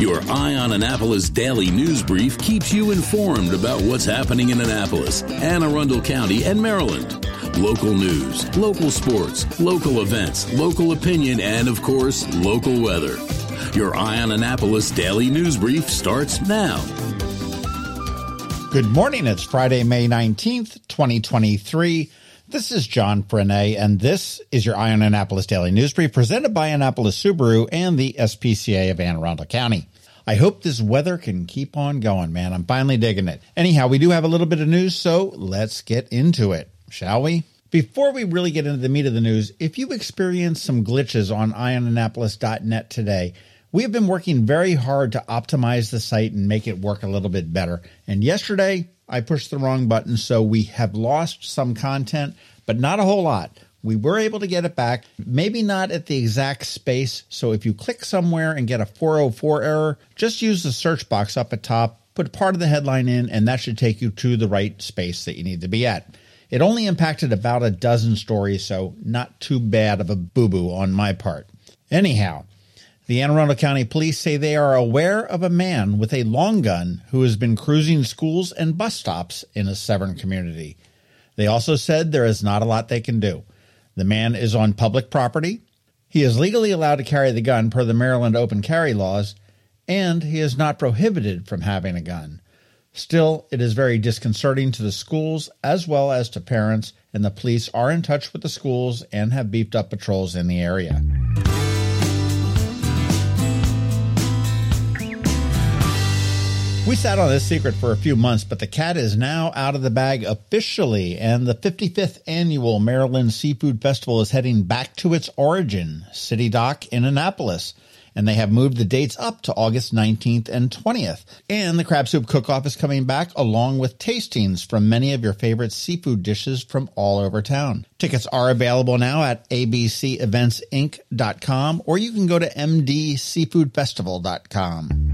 Your Eye on Annapolis daily news brief keeps you informed about what's happening in Annapolis, Anne Arundel County, and Maryland. Local news, local sports, local events, local opinion, and of course, local weather. Your Eye on Annapolis daily news brief starts now. Good morning. It's Friday, May 19th, 2023. This is John Frenaye, and this is your Eye on Annapolis Daily News Brief presented by Annapolis Subaru and the SPCA of Anne Arundel County. I hope this weather can keep on going, man. I'm finally digging it. Anyhow, we do have a little bit of news, so let's get into it, shall we? Before we really get into the meat of the news, if you experienced some glitches on eyeonannapolis.net today, we have been working very hard to optimize the site and make it work a little bit better. And yesterday, I pushed the wrong button, so we have lost some content, but not a whole lot. We were able to get it back, maybe not at the exact space. So if you click somewhere and get a 404 error, just use the search box up at top, put part of the headline in, and that should take you to the right space that you need to be at. It only impacted about a dozen stories, so not too bad of a boo boo on my part. Anyhow, the Anne Arundel County Police say they are aware of a man with a long gun who has been cruising schools and bus stops in a Severn community. They also said there is not a lot they can do. The man is on public property. He is legally allowed to carry the gun per the Maryland open carry laws, and he is not prohibited from having a gun. Still, it is very disconcerting to the schools as well as to parents, and the police are in touch with the schools and have beefed up patrols in the area. We sat on this secret for a few months, but the cat is now out of the bag officially, and the 55th annual Maryland Seafood Festival is heading back to its origin, City Dock in Annapolis. And they have moved the dates up to August 19th and 20th. And the Crab Soup Cook-Off is coming back along with tastings from many of your favorite seafood dishes from all over town. Tickets are available now at abceventsinc.com or you can go to mdseafoodfestival.com.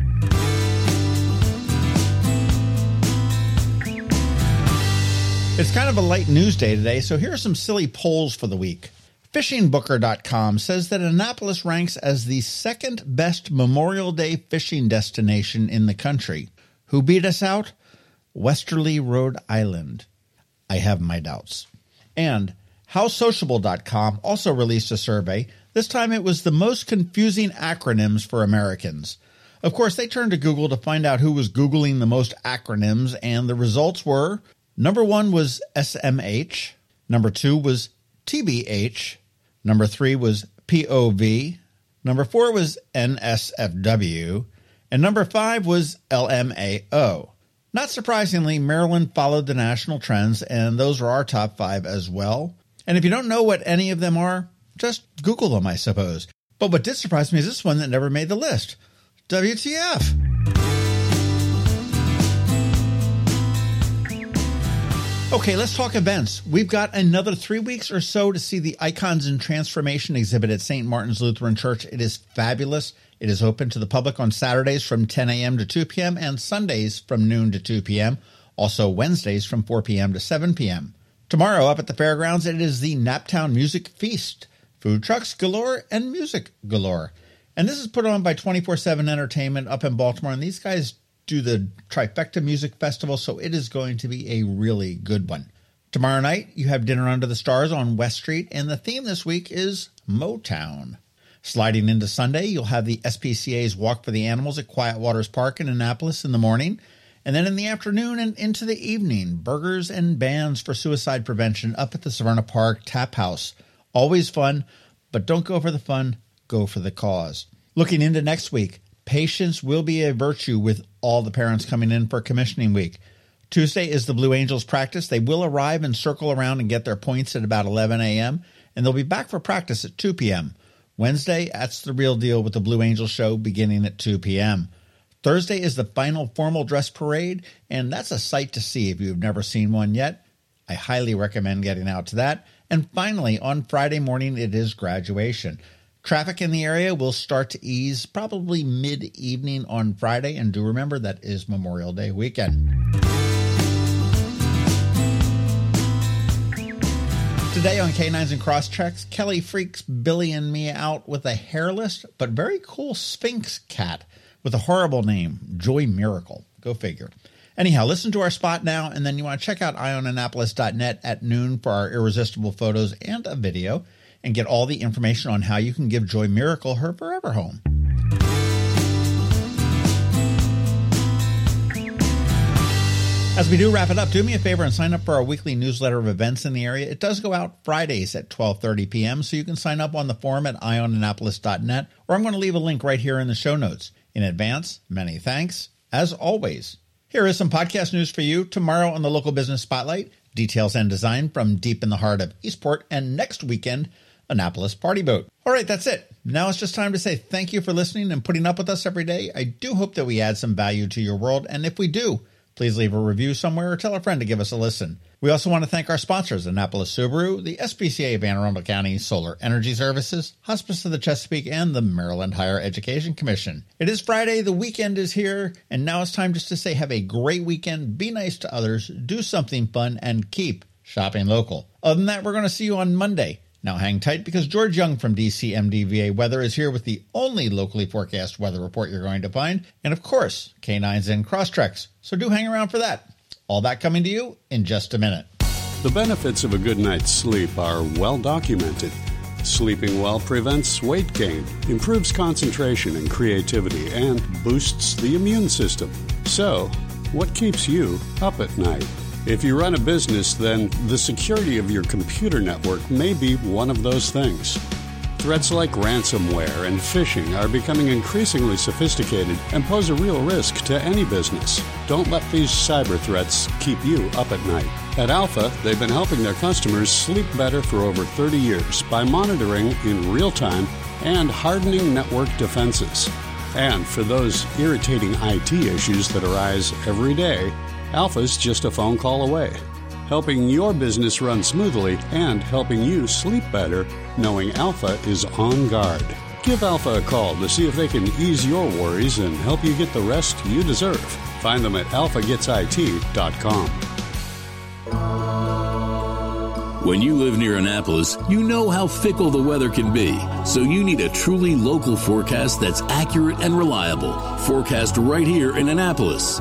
It's kind of a light news day today, so here are some silly polls for the week. FishingBooker.com says that Annapolis ranks as the second best Memorial Day fishing destination in the country. Who beat us out? Westerly, Rhode Island. I have my doubts. And HowSociable.com also released a survey. This time it was the most confusing acronyms for Americans. Of course, they turned to Google to find out who was Googling the most acronyms, and the results were Number one was SMH. Number two was TBH. Number three was POV. Number four was NSFW. And number five was LMAO. Not surprisingly, Maryland followed the national trends, and those are our top five as well. And if you don't know what any of them are, just Google them, I suppose. But what did surprise me is this one that never made the list WTF. Okay, let's talk events. We've got another three weeks or so to see the Icons in Transformation exhibit at St. Martin's Lutheran Church. It is fabulous. It is open to the public on Saturdays from 10 a.m. to 2 p.m. and Sundays from noon to 2 p.m. Also Wednesdays from 4 p.m. to 7 p.m. Tomorrow up at the fairgrounds, it is the Naptown Music Feast. Food trucks galore and music galore. And this is put on by 24 7 Entertainment up in Baltimore. And these guys do the Trifecta Music Festival, so it is going to be a really good one. Tomorrow night, you have Dinner Under the Stars on West Street, and the theme this week is Motown. Sliding into Sunday, you'll have the SPCA's Walk for the Animals at Quiet Waters Park in Annapolis in the morning. And then in the afternoon and into the evening, burgers and bands for suicide prevention up at the Severna Park Tap House. Always fun, but don't go for the fun, go for the cause. Looking into next week, Patience will be a virtue with all the parents coming in for commissioning week. Tuesday is the Blue Angels practice. They will arrive and circle around and get their points at about 11 a.m., and they'll be back for practice at 2 p.m. Wednesday, that's the real deal with the Blue Angels show beginning at 2 p.m. Thursday is the final formal dress parade, and that's a sight to see if you've never seen one yet. I highly recommend getting out to that. And finally, on Friday morning, it is graduation. Traffic in the area will start to ease probably mid evening on Friday. And do remember that is Memorial Day weekend. Today on K9s and Crosstreks, Kelly freaks Billy and me out with a hairless but very cool Sphynx cat with a horrible name, Joy Miracle. Go figure. Anyhow, listen to our spot now, and then you want to check out eyeonannapolis.net at noon for our irresistible photos and a video, and get all the information on how you can give Joy Miracle her forever home. As we do wrap it up, do me a favor and sign up for our weekly newsletter of events in the area. It does go out Fridays at 12:30 p.m., so you can sign up on the forum at eyeonannapolis.net, or I'm going to leave a link right here in the show notes. In advance, many thanks. As always, here is some podcast news for you tomorrow on the local business spotlight. Details and design from deep in the heart of Eastport, and next weekend, Annapolis Party Boat. All right, that's it. Now it's just time to say thank you for listening and putting up with us every day. I do hope that we add some value to your world, and if we do, Please leave a review somewhere or tell a friend to give us a listen. We also want to thank our sponsors, Annapolis Subaru, the SPCA of Anne Arundel County Solar Energy Services, Hospice of the Chesapeake, and the Maryland Higher Education Commission. It is Friday, the weekend is here, and now it's time just to say have a great weekend, be nice to others, do something fun, and keep shopping local. Other than that, we're going to see you on Monday. Now hang tight because George Young from DCMDVA Weather is here with the only locally forecast weather report you're going to find, and of course, canines and Crosstreks. So do hang around for that. All that coming to you in just a minute. The benefits of a good night's sleep are well documented. Sleeping well prevents weight gain, improves concentration and creativity, and boosts the immune system. So, what keeps you up at night? If you run a business, then the security of your computer network may be one of those things. Threats like ransomware and phishing are becoming increasingly sophisticated and pose a real risk to any business. Don't let these cyber threats keep you up at night. At Alpha, they've been helping their customers sleep better for over 30 years by monitoring in real time and hardening network defenses. And for those irritating IT issues that arise every day, Alpha's just a phone call away, helping your business run smoothly and helping you sleep better knowing Alpha is on guard. Give Alpha a call to see if they can ease your worries and help you get the rest you deserve. Find them at alphagetsit.com. When you live near Annapolis, you know how fickle the weather can be. So you need a truly local forecast that's accurate and reliable. Forecast right here in Annapolis.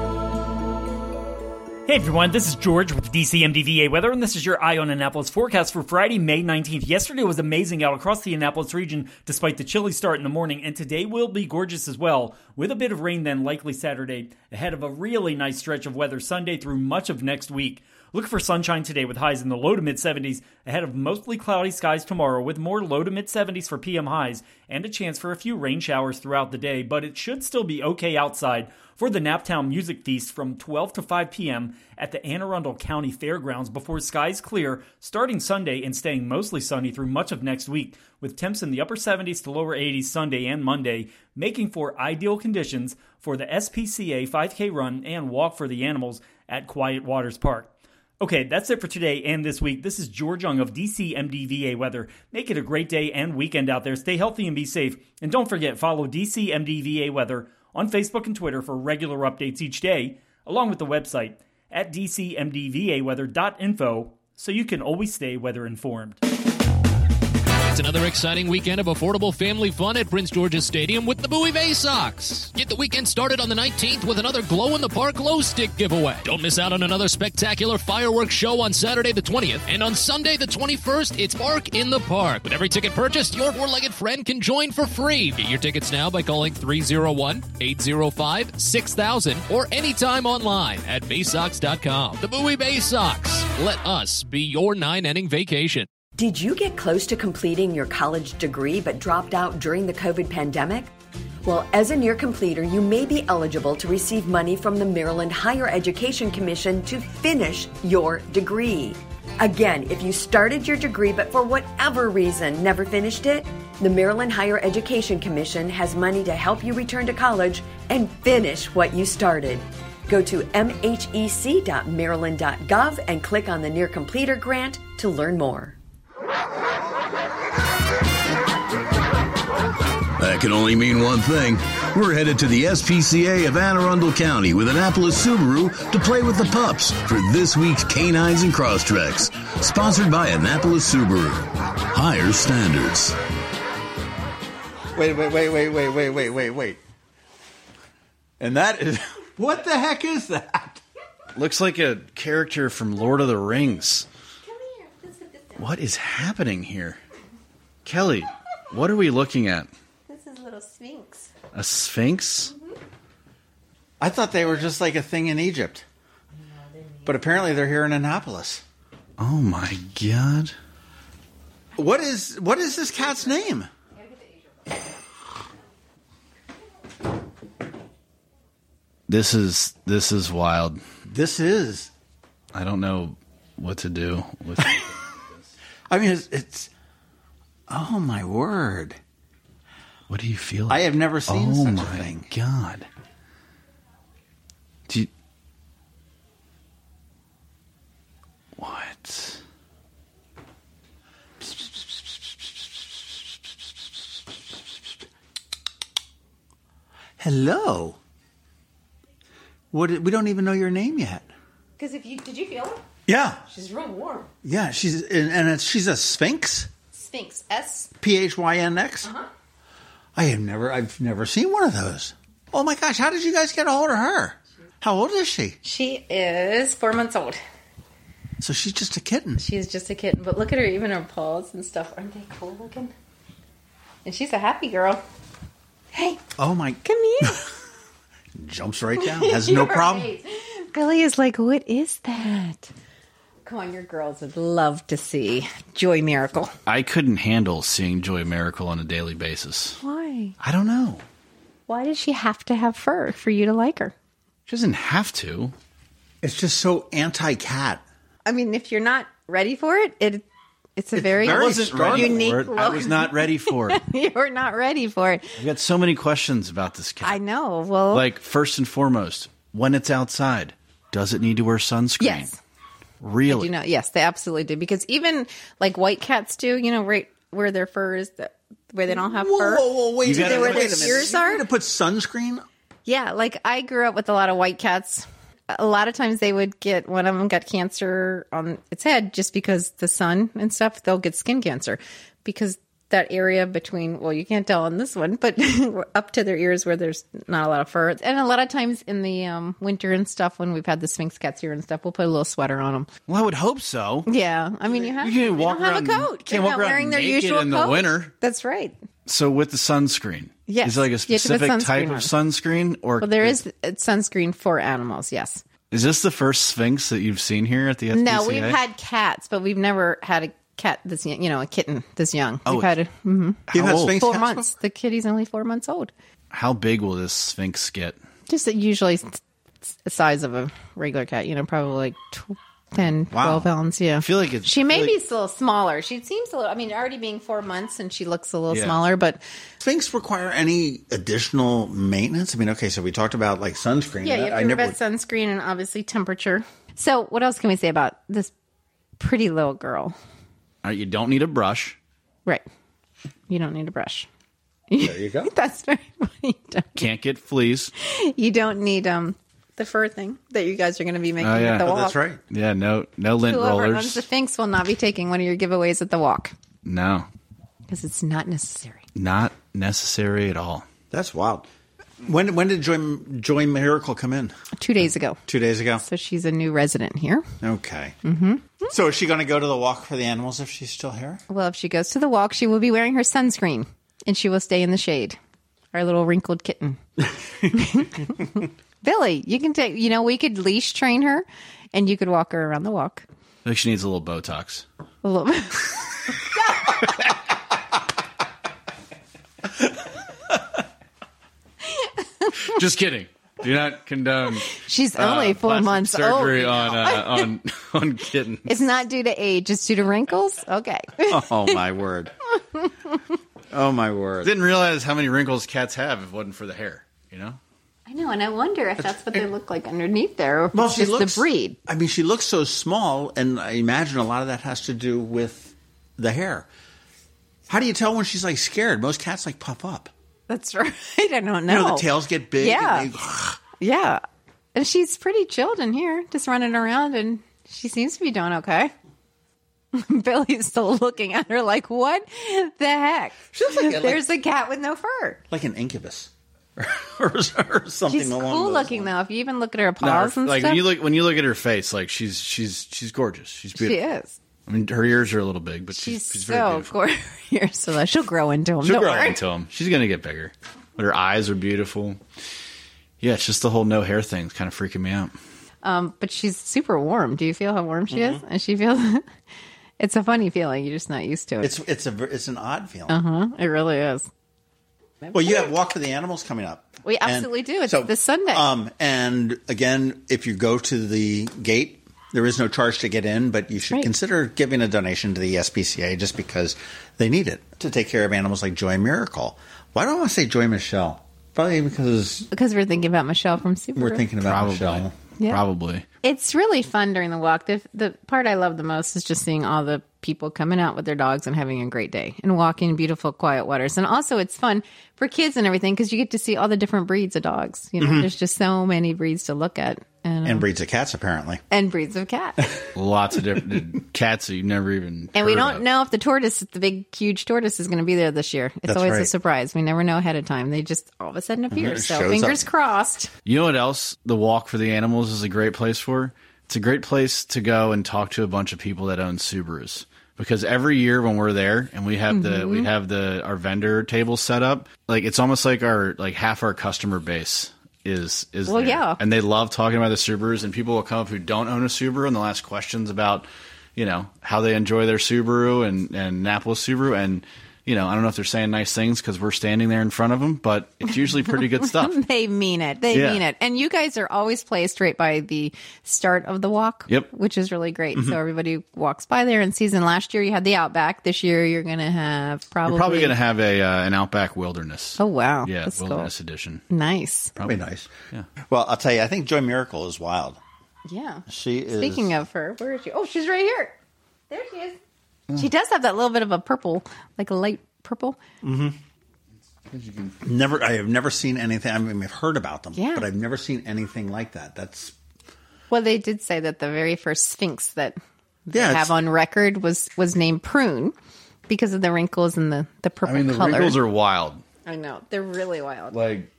Hey everyone, this is George with DCMDVA Weather, and this is your Eye on Annapolis forecast for Friday, May 19th. Yesterday was amazing out across the Annapolis region despite the chilly start in the morning, and today will be gorgeous as well, with a bit of rain then likely Saturday, ahead of a really nice stretch of weather Sunday through much of next week. Look for sunshine today with highs in the low to mid 70s, ahead of mostly cloudy skies tomorrow with more low to mid 70s for PM highs and a chance for a few rain showers throughout the day, but it should still be okay outside for the Naptown Music Feast from 12 to 5 p.m. at the Anne Arundel County Fairgrounds before skies clear starting Sunday and staying mostly sunny through much of next week, with temps in the upper 70s to lower 80s Sunday and Monday, making for ideal conditions for the SPCA 5K run and walk for the animals at Quiet Waters Park. Okay, that's it for today and this week. This is George Young of DC MDVA Weather. Make it a great day and weekend out there. Stay healthy and be safe. And don't forget, follow DC MDVA Weather on Facebook and Twitter for regular updates each day, along with the website at dcmdvaweather.info so you can always stay weather informed. It's another exciting weekend of affordable family fun at Prince George's Stadium with the Bowie Bay Sox. Get the weekend started on the 19th with another glow in the park glow stick giveaway. Don't miss out on another spectacular fireworks show on Saturday the 20th. And on Sunday the 21st, it's Bark in the Park. With every ticket purchased, your four legged friend can join for free. Get your tickets now by calling 301 805 6000 or anytime online at baysox.com. The Bowie Bay Sox. Let us be your nine inning vacation. Did you get close to completing your college degree but dropped out during the COVID pandemic? Well, as a near completer, you may be eligible to receive money from the Maryland Higher Education Commission to finish your degree. Again, if you started your degree but for whatever reason never finished it, the Maryland Higher Education Commission has money to help you return to college and finish what you started. Go to mhec.maryland.gov and click on the Near Completer grant to learn more. Can only mean one thing We're headed to the SPCA of Anne Arundel County with Annapolis Subaru to play with the pups for this week's Canines and Crosstreks. Sponsored by Annapolis Subaru. Higher standards. Wait, wait, wait, wait, wait, wait, wait, wait, wait. And that is what the heck is that? Looks like a character from Lord of the Rings. What is happening here? Kelly, what are we looking at? This is little Sphynx. A sphinx? I thought they were just like a thing in Egypt. But apparently they're here in Annapolis. Oh my god. What is what is this cat's name? This is this is wild. This is. I don't know what to do with I mean, it's, it's. Oh my word! What do you feel? I have never seen oh such a my thing. god. Do you, What? Hello. What? We don't even know your name yet. Because if you did you feel it? Yeah, She's real warm. yeah. She's and, and it's, she's a Sphynx. Sphynx S. P H Y N X. Uh-huh. I have never. I've never seen one of those. Oh my gosh! How did you guys get a hold of her? How old is she? She is four months old. So she's just a kitten. She is just a kitten, but look at her, even her paws and stuff. Aren't they cool looking? And she's a happy girl. Hey, Oh my! come here. Jumps right down. Has no problem. face. Billy is like, what is that? Come on, your girls would love to see Joy Miracle. I couldn't handle seeing Joy Miracle on a daily basis. Why? I don't know. Why does she have to have fur for you to like her? She doesn't have to. It's just so anti-cat. I mean, if you're not ready for it, it it's a very, very I wasn't ready unique for it. I was not ready for it. You're not ready for it. I've got so many questions about this cat. I know. Well, Like first and foremost, when it's outside, does it need to wear sunscreen? yes, Really? you know, yes, they absolutely do. Because even like white cats do, you know, right where their fur is, the, where they don't have Whoa, fur. whoa, whoa! Wait, You gotta- where wait their a minute. ears You are? need to put sunscreen. Yeah, like I grew up with a lot of white cats. A lot of times they would get one of them got cancer on its head just because the sun and stuff. They'll get skin cancer because that area between well, you can't tell on this one, but up to their ears where there's not a lot of fur. And a lot of times in the um, winter and stuff, when we've had the Sphynx cats here and stuff, we'll put a little sweater on them. Well, I would hope so. Yeah, I mean you have You can't walk around- a coat. can't They're walk not around wearing their naked usual in the winter. That's right. So with the sunscreen, Yes. is it like a You have to put specific type on. of sunscreen, or Well, there is sunscreen for animals. Yes. Is this the first Sphynx that you've seen here at the SPCA? No, we've had cats, but we've never had a cat this you know, a kitten this young. Oh, we've had a, mhm. You've How had old? Sphynx four cats months. The kitty's only four months old. How big will this Sphynx get? Just a- usually s- s- the size of a regular cat, you know, probably like tw- 10, Wow. 12 pounds. Yeah. I feel like it's she may feel be like- still smaller. She seems a little, I mean, already being four months and she looks a little Yeah. smaller, but Sphynx require any additional maintenance? I mean, okay, so we talked about like sunscreen. yeah, you have I never. prevent sunscreen and obviously temperature. So, what else can we say about this pretty little girl? All right, you don't need a brush. Right. You don't need a brush. There you go. That's very funny. You don't- Can't get fleas. You don't need um the fur thing that you guys are going to be making Oh, yeah. at the Oh, walk. That's right. Yeah, no, no lint Whoever owns rollers. the Sphynx will not be taking one of your giveaways at the walk no, because it's not necessary. not necessary at all. That's wild. When when did Joy Joy Miracle come in? Two days ago, Two days ago. so she's a new resident here. Okay. Mm-hmm. So is she going to go to the walk for the animals if she's still here? Well, if she goes to the walk, she will be wearing her sunscreen and she will stay in the shade. Our little wrinkled kitten. Billy, you can take. You know, we could leash train her, and you could walk her around the walk. I think she needs a little Botox. A little bit. Just kidding. Do not condone She's uh, only four plastic months surgery old. on uh, on on kittens. It's not due to age; it's due to wrinkles. Okay. Oh my word. Oh my word. Didn't realize how many wrinkles cats have if it wasn't for the hair. You know. I know, and I wonder if that's what they look like underneath there, or Well, if she it's looks the breed. I mean, she looks so small, and I imagine a lot of that has to do with the hair. How do you tell when she's like scared? Most cats like puff up. That's right. I don't know. You know, the tails get big. Yeah. and they- Yeah. And she's pretty chilled in here, just running around, and she seems to be doing okay. Billy's still looking at her like, what the heck? She looks like- There's a cat with no fur. like an incubus. or, or something She's along cool those looking, lines. though. If you even look at her No, paws her- and like stuff, when you look when you look at her face, like she's she's she's gorgeous. She's beautiful. she is. I mean, her ears are a little big, but She's, she's, she's very so beautiful. gorgeous. so that she'll grow into them. She'll grow worry. into them. She's gonna get bigger. But her eyes are beautiful. Yeah, it's just the whole no hair thing. It's kind of freaking me out. Um, but she's super warm. Do you feel how warm she Mm-hmm. is? And she feels. it's a funny feeling. You're just not used to it. It's it's a it's an odd feeling. uh huh. It really is. Well, you have Walk for the Animals coming up. We And absolutely do. It's this Sunday. Um, and again, if you go to the gate, there is no charge to get in, but you should Right. consider giving a donation to the SPCA just because they need it to take care of animals like Joy Miracle. Why do I want to say Joy Michelle? Probably because because we're thinking about Michelle from Super. we're thinking about Probably. Michelle. Yeah. Probably. It's really fun during the walk. The the part I love the most is just seeing all the people coming out with their dogs and having a great day and walking in beautiful, quiet waters. And also, it's fun for kids and everything because you get to see all the different breeds of dogs. You know, Mm-hmm. there's just so many breeds to look at, and And breeds of cats, apparently. and breeds of cat. Lots of different cats that you never even. And we don't of. know if the tortoise, the big, huge tortoise, is going to be there this year. It's That's always a surprise. We never know ahead of time. They just all of a sudden appear. So fingers up. crossed. You know what else? The walk for the animals is a great place for. It's a great place to go and talk to a bunch of people that own Subarus. Because every year when we're there and we have the Mm-hmm. we have the our vendor table set up, like it's almost like our like half our customer base is is Well, there. yeah. and they love talking about the Subarus and people will come up who don't own a Subaru and they'll ask questions about you know how they enjoy their Subaru and and Annapolis Subaru and you know I don't know if they're saying nice things because we're standing there in front of them, but it's usually pretty good stuff. They mean it. They Yeah. mean it. And you guys are always placed right by the start of the walk. Yep. Which is really great. So everybody walks by there and sees. And last year you had the Outback. This year you're going to have probably. We're probably going to have a uh, an Outback Wilderness. Oh, wow. yeah, That's cool. Wilderness Edition. Nice. Probably nice. Yeah. Well, I'll tell you, I think Joy Miracle is wild. Yeah. She is. Speaking of her, where is she? Oh, she's right here. There she is. She does have that little bit of a purple, like a light purple. Mm-hmm. Never, I have never seen anything. I mean, I've heard about them, Yeah. but I've never seen anything like that. That's Well, they did say that the very first Sphynx that they Yeah, it's- have on record was was named Prune because of the wrinkles and the the purple I mean, the color. wrinkles are wild. I know they're really wild. Like,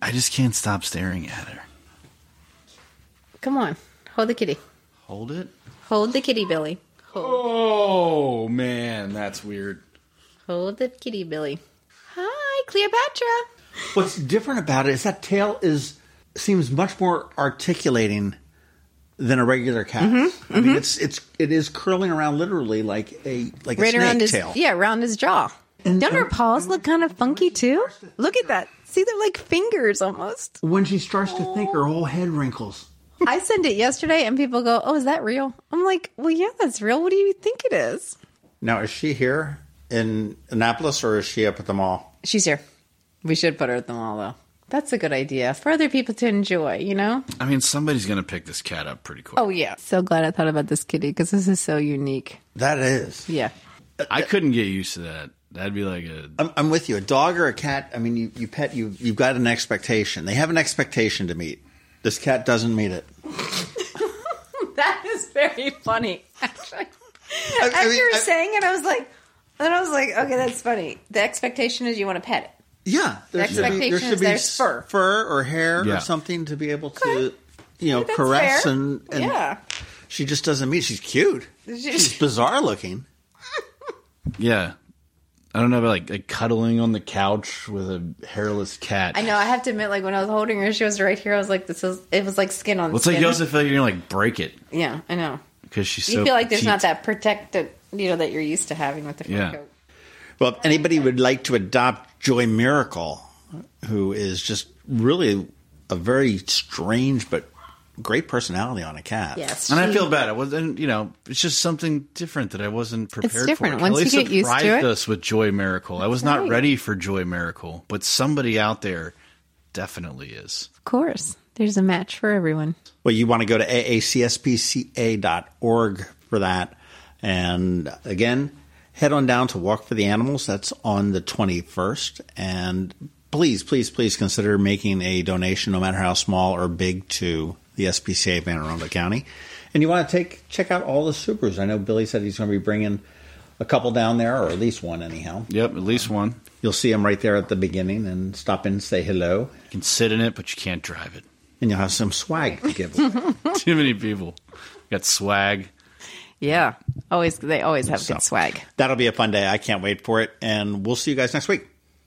I just can't stop staring at her. Come on, hold the kitty. Hold it. Hold the kitty, Billy. Hold, Oh man, that's weird. hold the kitty, Billy. Hi, Cleopatra. what's different about it is that tail is seems much more articulating than a regular cat. Mm-hmm, I mean, it's it's it is curling around literally like a like a Right snake around his tail. yeah, around his jaw. And- Don't her paws look kind of funky too? Look at that. See, they're like fingers almost. When she starts to think, her whole head wrinkles. I sent it yesterday, and people go, "Oh, is that real?" I'm like, "Well, yeah, that's real. What do you think it is?" Now, is she here in Annapolis or is she up at the mall? She's here. We should put her at the mall, though. That's a good idea for other people to enjoy, you know? I mean, somebody's going to pick this cat up pretty quick. Oh, yeah. So glad I thought about this kitty because this is so unique. That is. Yeah. I couldn't get used to that. That'd be like a. I'm, I'm with you. A dog or a cat. I mean, you, you pet you. You've got an expectation. They have an expectation to meet. This cat doesn't meet it. That is very funny, actually. I As mean, you were I- saying it, I was like, and I was like, okay, that's funny. The expectation is you want to pet it. Yeah, there should be, expectation there is should be there's fur. fur or hair Yeah. or something to be able to, you know, caress fair. and, and yeah. she just doesn't meet. She's cute. She's bizarre looking. Yeah. I don't know about like, like cuddling on the couch with a hairless cat. I know. I have to admit, like when I was holding her, she was right here. I was like, "This is." It was like skin on Well, it's like skin. you also feel like you're gonna like break it yeah, I know. because she's You so. feel like there's not petite. that protected, you know, that you're used to having with the fur Yeah. coat. Well, if anybody would like to adopt Joy Miracle, who is just really a very strange but great personality on a cat. Yes, And I feel bad. It wasn't, you know, it's just something different that I wasn't prepared different. for. Once Kelly you get used to surprised it- us with Joy Miracle. I was not right. ready for Joy Miracle, but somebody out there definitely is. Of course, there's a match for everyone. Well, you want to go to aacspca.org for that. And again, head on down to Walk for the Animals. That's on the 21st. And please, please, please consider making a donation, no matter how small or big, to the SPCA of Anne Arundel County. And you want to take check out all the Subarus. I know Billy said he's going to be bringing a couple down there, or at least one, anyhow. Yep, at least one. You'll see them right there at the beginning and stop in and say hello. You can sit in it, but you can't drive it. And you'll have some swag to give away. Too many people got swag. Yeah, always they always have So, good swag. That'll be a fun day. I can't wait for it. And we'll see you guys next week.